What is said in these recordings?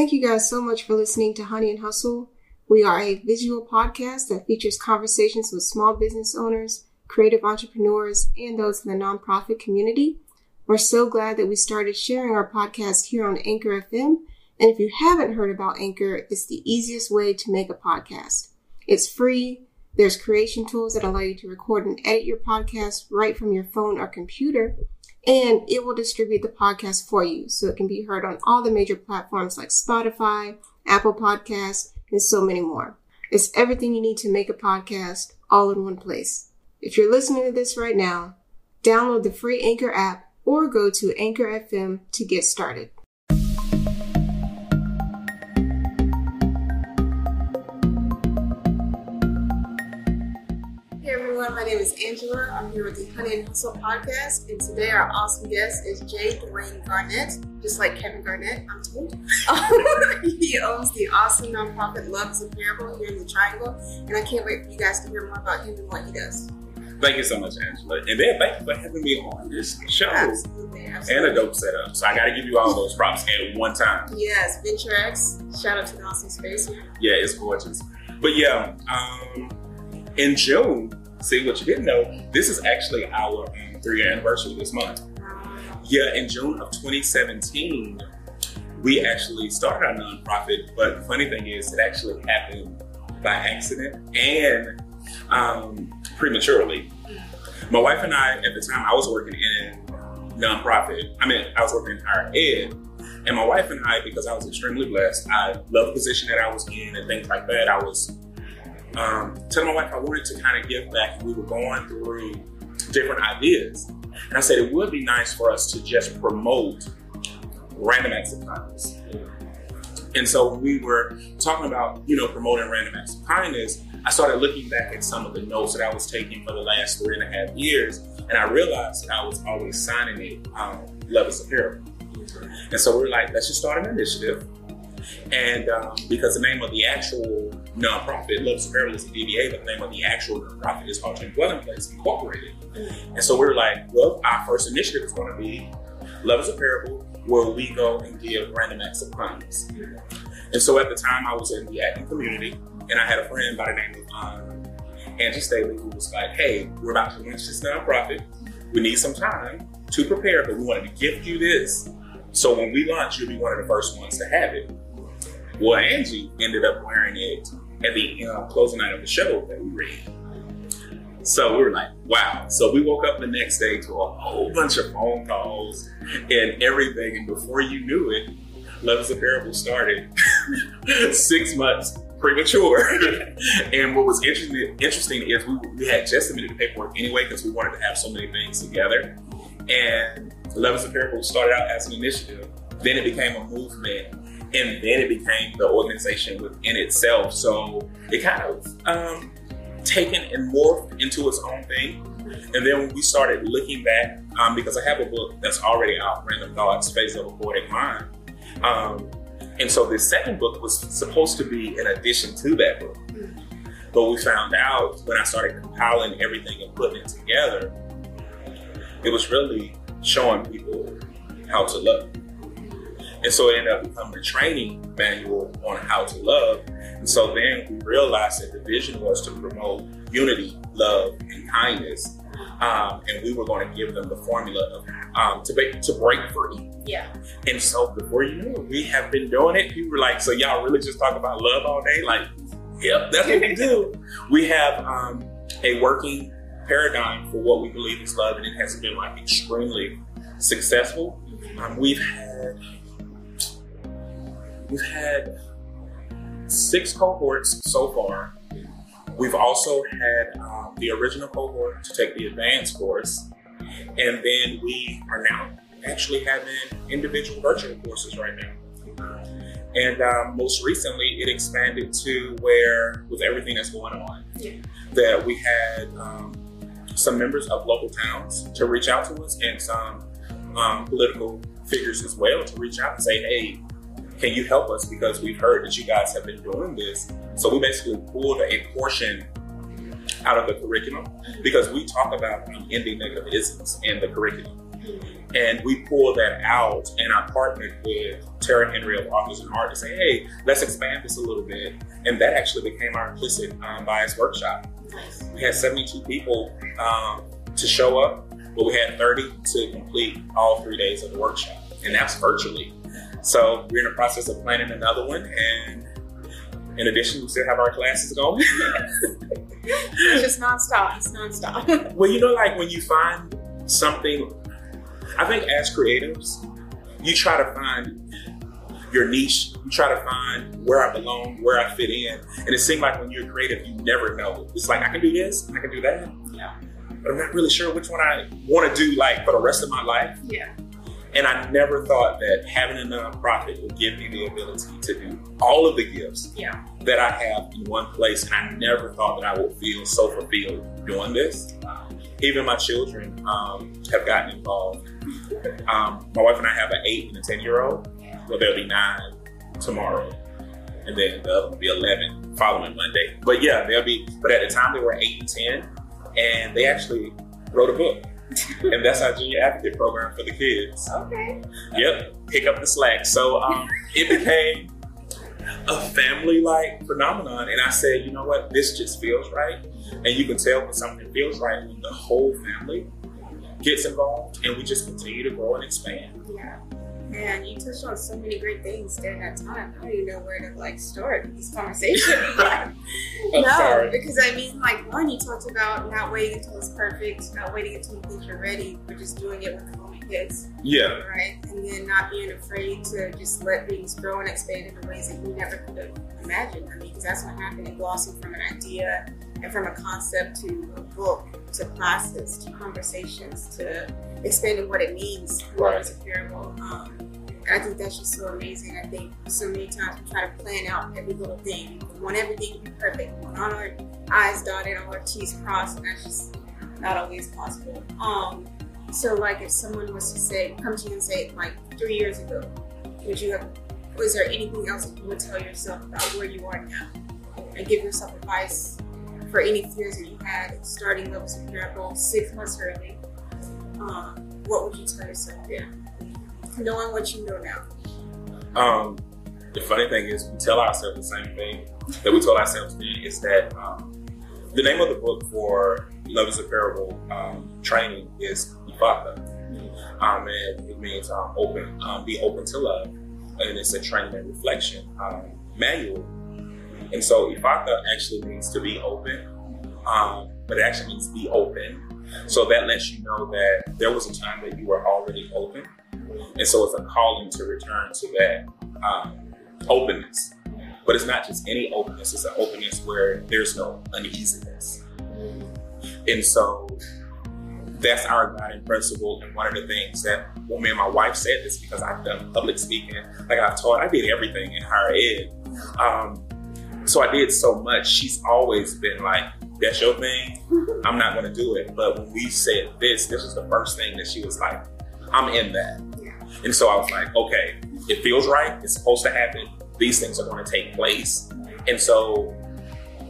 Thank you guys so much for listening to Honey and Hustle. We are a visual podcast that features conversations with small business owners, creative entrepreneurs, and those in the nonprofit community. We're so glad that we started sharing our podcast here on Anchor FM. And if you haven't heard about Anchor, it's the easiest way to make a podcast. It's free. There's creation tools that allow you to record and edit your podcast right from your phone or computer. And it will distribute the podcast for you so it can be heard on all the major platforms like Spotify, Apple Podcasts, and so many more. It's everything you need to make a podcast all in one place. If you're listening to this right now, download the free Anchor app or go to Anchor FM to get started. Name is Angela. I'm here with the Honey and Hustle podcast, and today our awesome guest is Jay Dwayne Garnett, just like Kevin Garnett, I'm told. he owns the awesome nonprofit Love is a Parable here in the Triangle, and I can't wait for you guys to hear more about him and what he does. Thank you so much, Angela. And then thank you for having me on this show. Absolutely, And absolutely. a dope setup. So I got to give you all those props at one time. Yes, Venture X. Shout out to the awesome space. Yeah, it's gorgeous. But yeah, um, in June, see what you didn't know, this is actually our um, three year anniversary this month. Yeah, in June of 2017, we actually started our nonprofit. But the funny thing is, it actually happened by accident and um, prematurely. My wife and I, at the time, I was working in nonprofit. I mean, I was working in higher ed. And my wife and I, because I was extremely blessed, I loved the position that I was in and things like that. I was um, telling my wife I wanted to kind of give back, we were going through different ideas. And I said it would be nice for us to just promote random acts of kindness. And so we were talking about, you know, promoting random acts of kindness, I started looking back at some of the notes that I was taking for the last three and a half years, and I realized that I was always signing it um, Love is a Parable. And so we are like, let's just start an initiative. And um, because the name of the actual nonprofit, Love is a Parable, is a DBA, but the name of the actual nonprofit is Alternate Dwelling Place Incorporated. And so we were like, well, our first initiative is going to be Love is a Parable, where we go and give random acts of kindness. And so at the time, I was in the acting community, and I had a friend by the name of um, Angie Staley who was like, hey, we're about to launch this nonprofit. We need some time to prepare, but we wanted to gift you this. So when we launch, you'll be one of the first ones to have it. Well, Angie ended up wearing it at the uh, closing night of the show that we read. So we were like, wow. So we woke up the next day to a whole bunch of phone calls and everything. And before you knew it, Love is a Parable started six months premature. and what was interesting, interesting is we, we had just submitted the paperwork anyway because we wanted to have so many things together. And Love is a Parable started out as an initiative. Then it became a movement. And then it became the organization within itself. So it kind of um, taken and morphed into its own thing. And then we started looking back, um, because I have a book that's already out, Random Thoughts, Phase of a Poetic Mind. Um, and so this second book was supposed to be an addition to that book. But we found out when I started compiling everything and putting it together, it was really showing people how to love. And so it ended up becoming a training manual on how to love. And so then we realized that the vision was to promote unity, love, and kindness. Um, and we were going to give them the formula of um, to, break, to break free. Yeah. And so before you know it, we have been doing it. People were like, so y'all really just talk about love all day? Like, yep, that's what we do. We have um, a working paradigm for what we believe is love, and it has been like extremely successful. Um, we've had we've had six cohorts so far. We've also had um, the original cohort to take the advanced course, and then we are now actually having individual virtual courses right now. And um, most recently, it expanded to where, with everything that's going on, Yeah. that we had um, some members of local towns to reach out to us and some um, political figures as well to reach out and say, hey, can you help us? Because we've heard that you guys have been doing this. So we basically pulled a portion out of the curriculum because we talk about um, ending negative isms in the curriculum. And we pulled that out, and I partnered with Tara Henry of Authors and Art to say, hey, let's expand this a little bit. And that actually became our implicit um, bias workshop. We had 72 people um, to show up, but we had 30 to complete all three days of the workshop, and that's virtually. So we're in the process of planning another one, and in addition, we still have our classes going. It's just nonstop. It's nonstop. well, you know, like when you find something, I think as creatives, you try to find your niche. You try to find where I belong, where I fit in. And it seemed like when you're creative, you never know. It's like I can do this, I can do that. Yeah. But I'm not really sure which one I want to do like for the rest of my life. yeah. And I never thought that having a nonprofit would give me the ability to do all of the gifts Yeah. that I have in one place. And I never thought that I would feel so fulfilled doing this. Even my children um, have gotten involved. Um, my wife and I have an eight and a 10 year old. Well, they'll be nine tomorrow. And then the other will be 11 following Monday. But yeah, they'll be, but at the time they were eight and 10. And they actually wrote a book. and that's our junior advocate program for the kids. Okay. Yep, pick up the slack. So um, it became a family like phenomenon. And I said, you know what, this just feels right. And you can tell when something feels right when the whole family gets involved and we just continue to grow and expand. Yeah. Man, you touched on so many great things during that time. I don't even know where to like start this conversation. No, sorry. because I mean, like one, you talked about not waiting until it's perfect, not waiting until you think you're ready, but just doing it when the moment hits, Yeah, right? And then not being afraid to just let things grow and expand in ways that you never could have imagined. I mean, because that's what happened in Glossy from an idea and from a concept to a book to classes to conversations to expanding what it means Right. as a parable. Um, I think that's just so amazing. I think so many times we try to plan out every little thing. We want everything to be perfect. We want all our I's dotted, all our T's crossed, and that's just not always possible. Um, so like if someone was to say, come to you and say, like three years ago, would you have, was there anything else that you would tell yourself about where you are now? And give yourself advice for any fears that you had starting Love is a Parable six months early. Um, what would you tell yourself then? Knowing what you know now. Um, the funny thing is, we tell ourselves the same thing that we told ourselves then is that um, the name of the book for Love is a Parable um, training is Ifata. Um, and it means um, open, um, be open to love. And it's a training and reflection um, manual. And so Ifata actually means to be open, but it actually means be open. So that lets you know that there was a time that you were already open. And so it's a calling to return to that um, openness. But it's not just any openness, it's an openness where there's no uneasiness. And so that's our guiding principle. And one of the things that, well, me and my wife said this because I've done public speaking, like I've taught, I did everything in higher ed. Um, so I did so much. She's always been like, that's your thing. I'm not going to do it. But when we said this, this was the first thing that she was like, I'm in that. And so I was like, okay, it feels right. It's supposed to happen. These things are going to take place. And so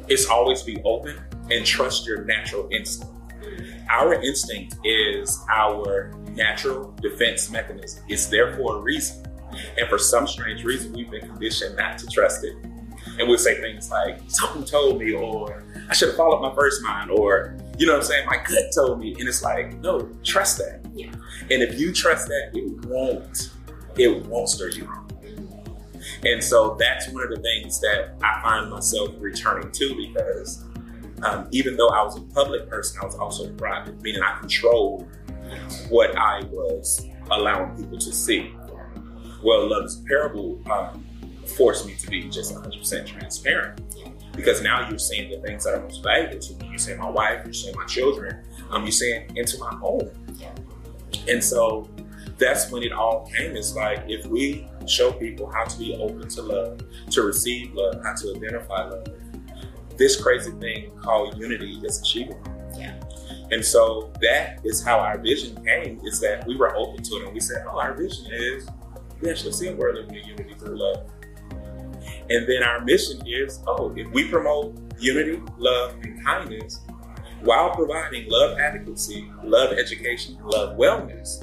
it's always be open and trust your natural instinct. Our instinct is our natural defense mechanism. It's there for a reason. And for some strange reason, we've been conditioned not to trust it. And we'll say things like, something told me, or I should have followed my first mind, or, you know what I'm saying, my gut told me. And it's like, no, trust that. Yeah. And if you trust that, it won't, it won't stir you wrong. And so that's one of the things that I find myself returning to because um, even though I was a public person, I was also private, meaning I controlled what I was allowing people to see. Well, Love is Parable um, forced me to be just 100% transparent because now you're saying the things that are most valuable to me. You're saying my wife, you're saying my children, um, you're saying into my home. And so that's when it all came. It's like if we show people how to be open to love, to receive love, how to identify love, this crazy thing called unity is achievable. Yeah. And so that is how our vision came, is that we were open to it and we said, oh, our vision is we actually see a world living in unity through love. And then our mission is, oh, if we promote unity, love, and kindness while providing love advocacy, love education, love wellness,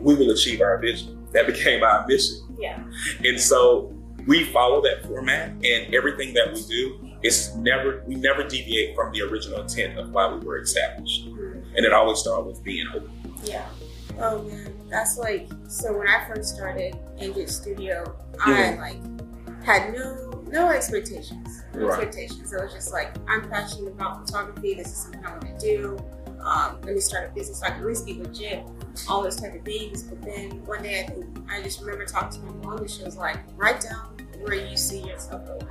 we will achieve our vision. That became our mission. Yeah. And so we follow that format, and everything that we do is never we never deviate from the original intent of why we were established. Mm-hmm. And it always started with being open. Yeah. Oh man, that's like so. When I first started Engage Studio, I Mhm. like had no no expectations. No Right. expectations. It was just like I'm passionate about photography. This is something I want to do. Um, let me start a business so I can at least be legit. All those type of things. But then one day, I think I just remember talking to my mom, and she was like, "Write down where you see yourself going.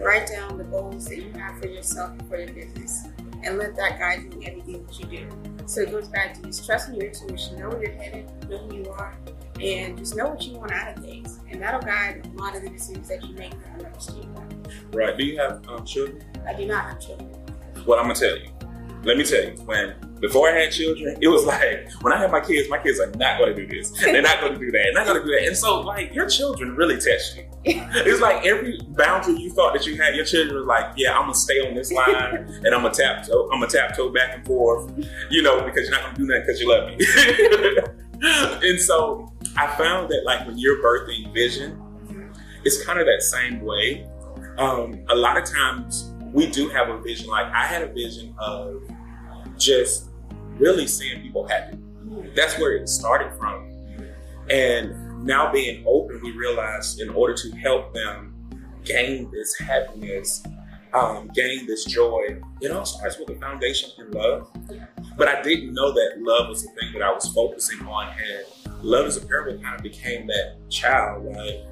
Write down the goals that you have for yourself and for your business, and let that guide you in everything that you do." So it goes back to just trusting your intuition, know where you're headed, know who you are, and just know what you want out of things. And that'll guide a lot of the decisions that you make the next year. Right? Do you have um, children? I do not have children. Well, I'm gonna tell you. Let me tell you. When before I had children, it was like when I had my kids, my kids are not gonna do this. They're not gonna do that. They're not gonna do that. And so, like, your children really test you. It's like every boundary you thought that you had, your children were like, "Yeah, I'm gonna stay on this line, and I'm gonna tap toe, I'm gonna tap toe back and forth, you know, because you're not gonna do that because you love me." and so, I found that like when you're birthing vision, it's kind of that same way. Um, a lot of times we do have a vision. Like I had a vision of just really seeing people happy. That's where it started from. And now being open, we realize in order to help them gain this happiness, um, gain this joy, it all starts with a foundation in love. But I didn't know that love was the thing that I was focusing on. And love is a parable kind of became that child. Like,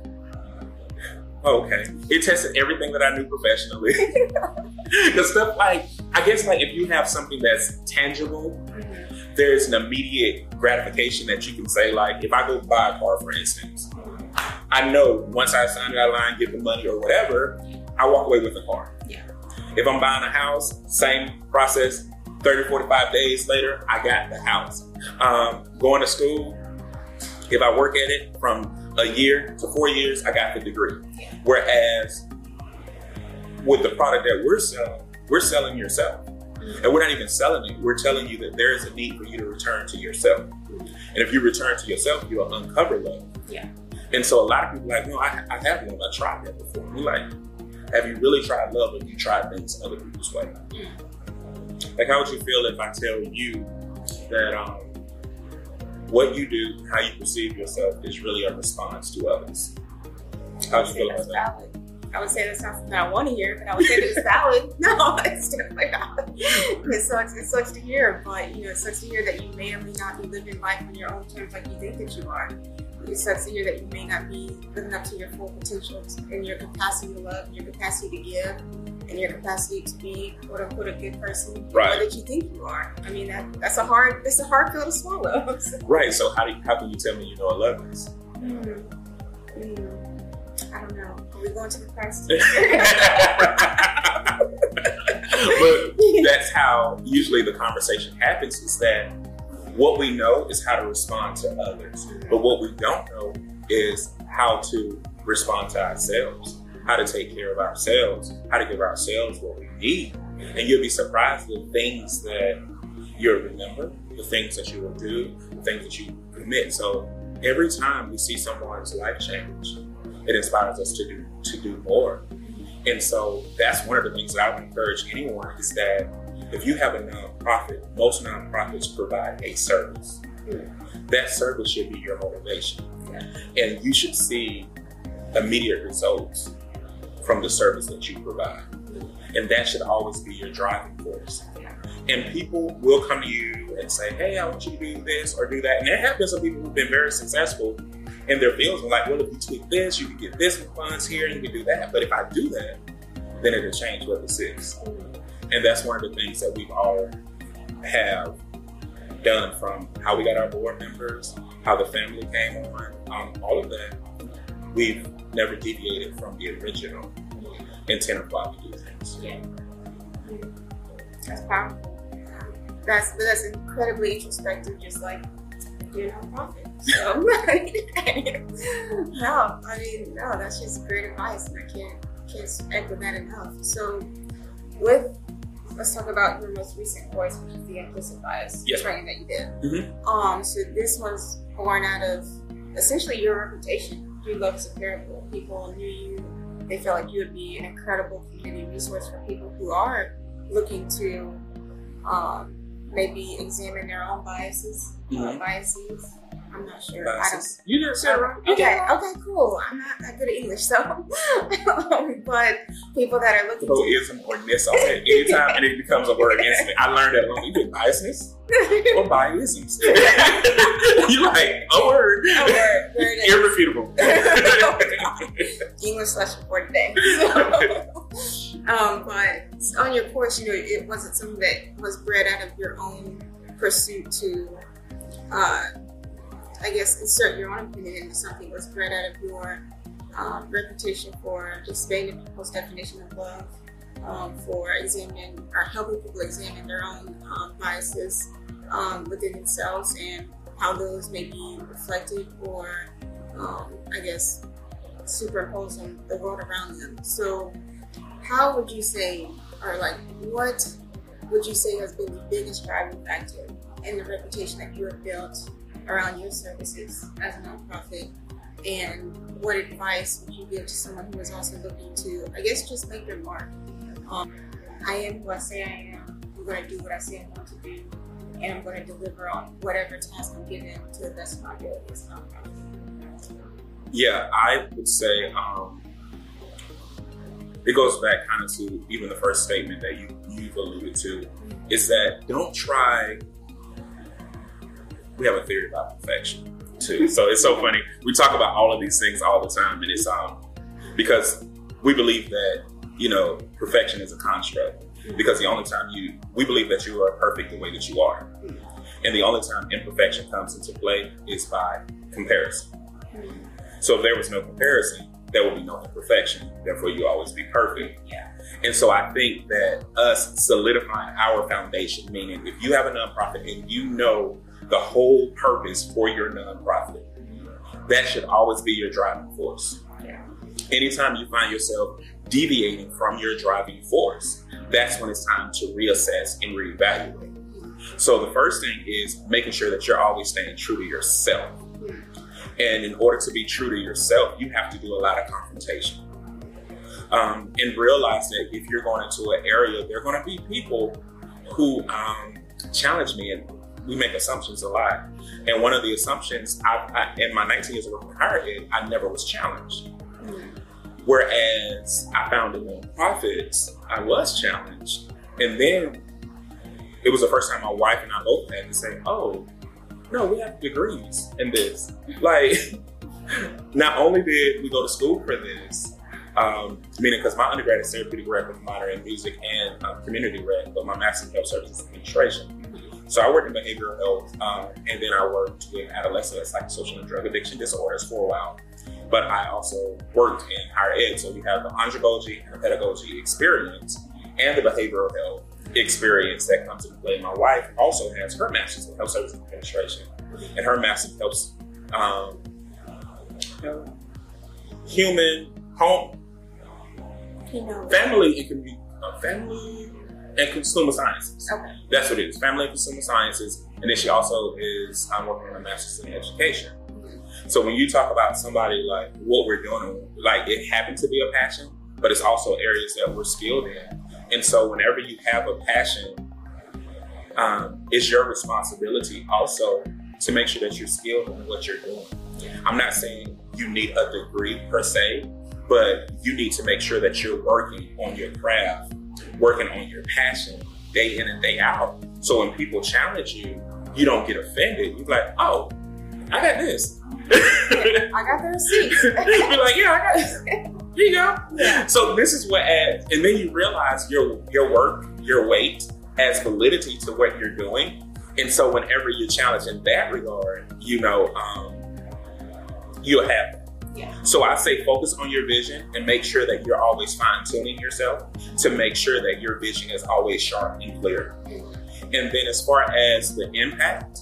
oh, okay. It tested everything that I knew professionally. Because stuff like, I guess, like if you have something that's tangible, there's an immediate gratification that you can say, like, if I go buy a car, for instance, I know once I sign that line, get the money or whatever, I walk away with the car. Yeah. If I'm buying a house, same process, 30, 45 days later, I got the house. Um, going to school, if I work at it from a year to four years, I got the degree. Whereas with the product that we're selling, we're selling yourself. And we're not even selling it. We're telling you that there is a need for you to return to yourself. And if you return to yourself, you'll uncover love. Yeah. And so a lot of people are like, no, I, I have love. I tried that before. We're like, have you really tried love or you tried things other people's way? Like, how would you feel if I tell you that um, what you do, how you perceive yourself, is really a response to others? How would you feel about that? valid. I would say that's not something I want to hear, but I would say that it's valid. No, it's definitely not. It sucks. It sucks to hear, but you know, it sucks to hear that you may or may not be living life on your own terms like you think that you are. It sucks to hear that you may not be living up to your full potential and your capacity to love, your capacity to give, and your capacity to be quote unquote a good person, Right. that you think you are. I mean, that that's a hard that's a hard pill to swallow. Right. So how do you, how can you tell me you know what love is? Mm. Mm. I don't know. Are we going to the price? but that's how usually the conversation happens is that what we know is how to respond to others but what we don't know is how to respond to ourselves how to take care of ourselves how to give ourselves what we need and you'll be surprised the things that you'll remember the things that you will do the things that you commit so every time we see someone's life change it inspires us to do to do more and so that's one of the things that I would encourage anyone is that if you have a nonprofit, most nonprofits provide a service. That service should be your motivation. And you should see immediate results from the service that you provide. And that should always be your driving force. And people will come to you and say, Hey, I want you to do this or do that. And there have been some people who've been very successful in their fields and like, well, if you tweak this, you can get this funds here, and you can do that. But if I do that, then it'll change what this is. And that's one of the things that we've all have done from how we got our board members, how the family came on, um, all of that. We've never deviated from the original intent of why we do things. Yeah. That's powerful. That's that's incredibly introspective, just like your nonprofit. So no, I mean no, that's just great advice, and I can't can't echo that enough. So with let's talk about your most recent course, which is the implicit bias Yes. training that you did. Mhm. Um, so this was born out of essentially your reputation. You love as a. People knew you. They felt like you would be an incredible community resource for people who are looking to um, maybe examine their own biases, uh, Mhm. biases. I'm not sure. Biases. You didn't say it I right. don't. Okay, okay, cool. I'm not that good at English, so. but people that are looking Throw to ism or ness on it anytime and it becomes a word against me. I learned that long. You did biasness or biasms. you like a word. Oh, word. There it is. Irrefutable. English lesson for today. um, but on your course, you know, it wasn't something that was bred out of your own pursuit to, uh, I guess, insert your own opinion into something. Was bred out of your um, reputation for just expanding people's definition of love, um, for examining or helping people examine their own um, biases um, within themselves and how those may be reflected or, um, I guess, superimposed on the world around them. So, how would you say, or like, what would you say has been the biggest driving factor in the reputation that you have built around your services as a nonprofit? And what advice would you give to someone who is also looking to, I guess, just make their mark? Um, I am who I say I am. I'm going to do what I say I want to do, and I'm going to deliver on whatever task I'm given to the best of my ability as a nonprofit. Yeah, I would say um, it goes back kind of to even the first statement that you you've alluded to is that don't try. We have a theory about perfection too, so it's so funny. We talk about all of these things all the time, and it's um because we believe that you know perfection is a construct because the only time you we believe that you are perfect the way that you are, and the only time imperfection comes into play is by comparison. So if there was no comparison, there would be no imperfection. Therefore, you always be perfect. Yeah. And so I think that us solidifying our foundation, meaning if you have a nonprofit and you know the whole purpose for your nonprofit, that should always be your driving force. Anytime you find yourself deviating from your driving force, that's when it's time to reassess and reevaluate. So the first thing is making sure that you're always staying true to yourself. And in order to be true to yourself, you have to do a lot of confrontation. Um, and realize that if you're going into an area, there are going to be people who um, challenge me, and we make assumptions a lot. And one of the assumptions, I, I, in my 19 years of working higher ed, I never was challenged. Whereas I found in nonprofits, I was challenged. And then it was the first time my wife and I both had to say, oh, no, we have degrees in this. Like, not only did we go to school for this, um, meaning because my undergrad is therapeutic rec with minor in music and uh, community rec, but my master's in health services administration. So I worked in behavioral health, um, and then I worked with adolescents, like social and drug addiction disorders for a while. But I also worked in higher ed, so we have the andragogy and the pedagogy experience and the behavioral health experience that comes into play. My wife also has her master's in health services administration, and her master's helps um, human home family and community, uh, family and consumer sciences. Okay. That's what it is. Family and consumer sciences, and then she also is I'm working on a master's in education. So when you talk about somebody like what we're doing, like it happened to be a passion, but it's also areas that we're skilled in. And so whenever you have a passion, um, it's your responsibility also to make sure that you're skilled in what you're doing. I'm not saying you need a degree per se, but you need to make sure that you're working on your craft, working on your passion day in and day out. So when people challenge you, you don't get offended. You're like, oh, I got this. I got the receipts. You'd be like, yeah, I got this. Here you go. Yeah. So this is what adds, and then you realize your your work, your weight adds validity to what you're doing. And so whenever you're challenged in that regard, you know, um, you'll have. So I say focus on your vision and make sure that you're always fine tuning yourself to make sure that your vision is always sharp and clear. And then as far as the impact,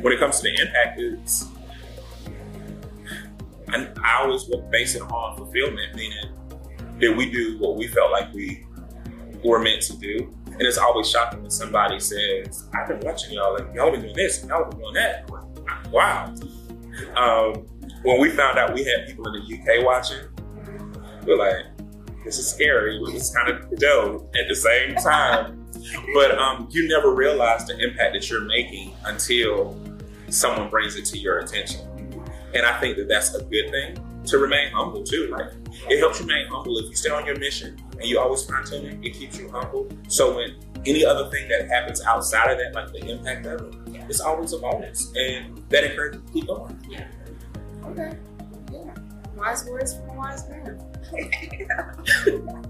when it comes to the impact, it's I, I always would base it on fulfillment, meaning did we do what we felt like we were meant to do? And it's always shocking when somebody says, I've been watching y'all, like, y'all been doing this, y'all been doing that. Wow. Um, when we found out we had people in the UK watching, we're like, this is scary, but it's kind of dope at the same time. but um, you never realize the impact that you're making until someone brings it to your attention. And I think that that's a good thing to remain humble too. Like it helps you remain humble if you stay on your mission and you always fine tune it. It keeps you humble. So when any other thing that happens outside of that, like the impact of it, it's always a bonus, and that encourages you to keep going. Yeah. Okay. Yeah. Wise words from a wise man.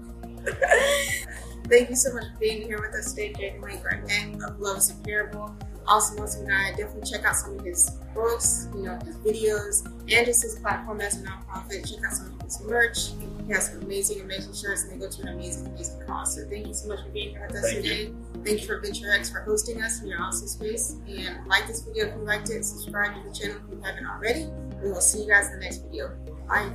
Thank you so much for being here with us today, Wayne Garnett of Love is a Parable. Awesome, awesome guy. Definitely check out some of his books, you know, his videos, and just his platform as a nonprofit. Check out some of his merch. He has some amazing, amazing shirts, and they go to an amazing, amazing cause. So thank you so much for being here with us Thank today. Thank you for VentureX for hosting us in your awesome space. And like this video if you liked it. Subscribe to the channel if you haven't already. We will see you guys in the next video. Bye.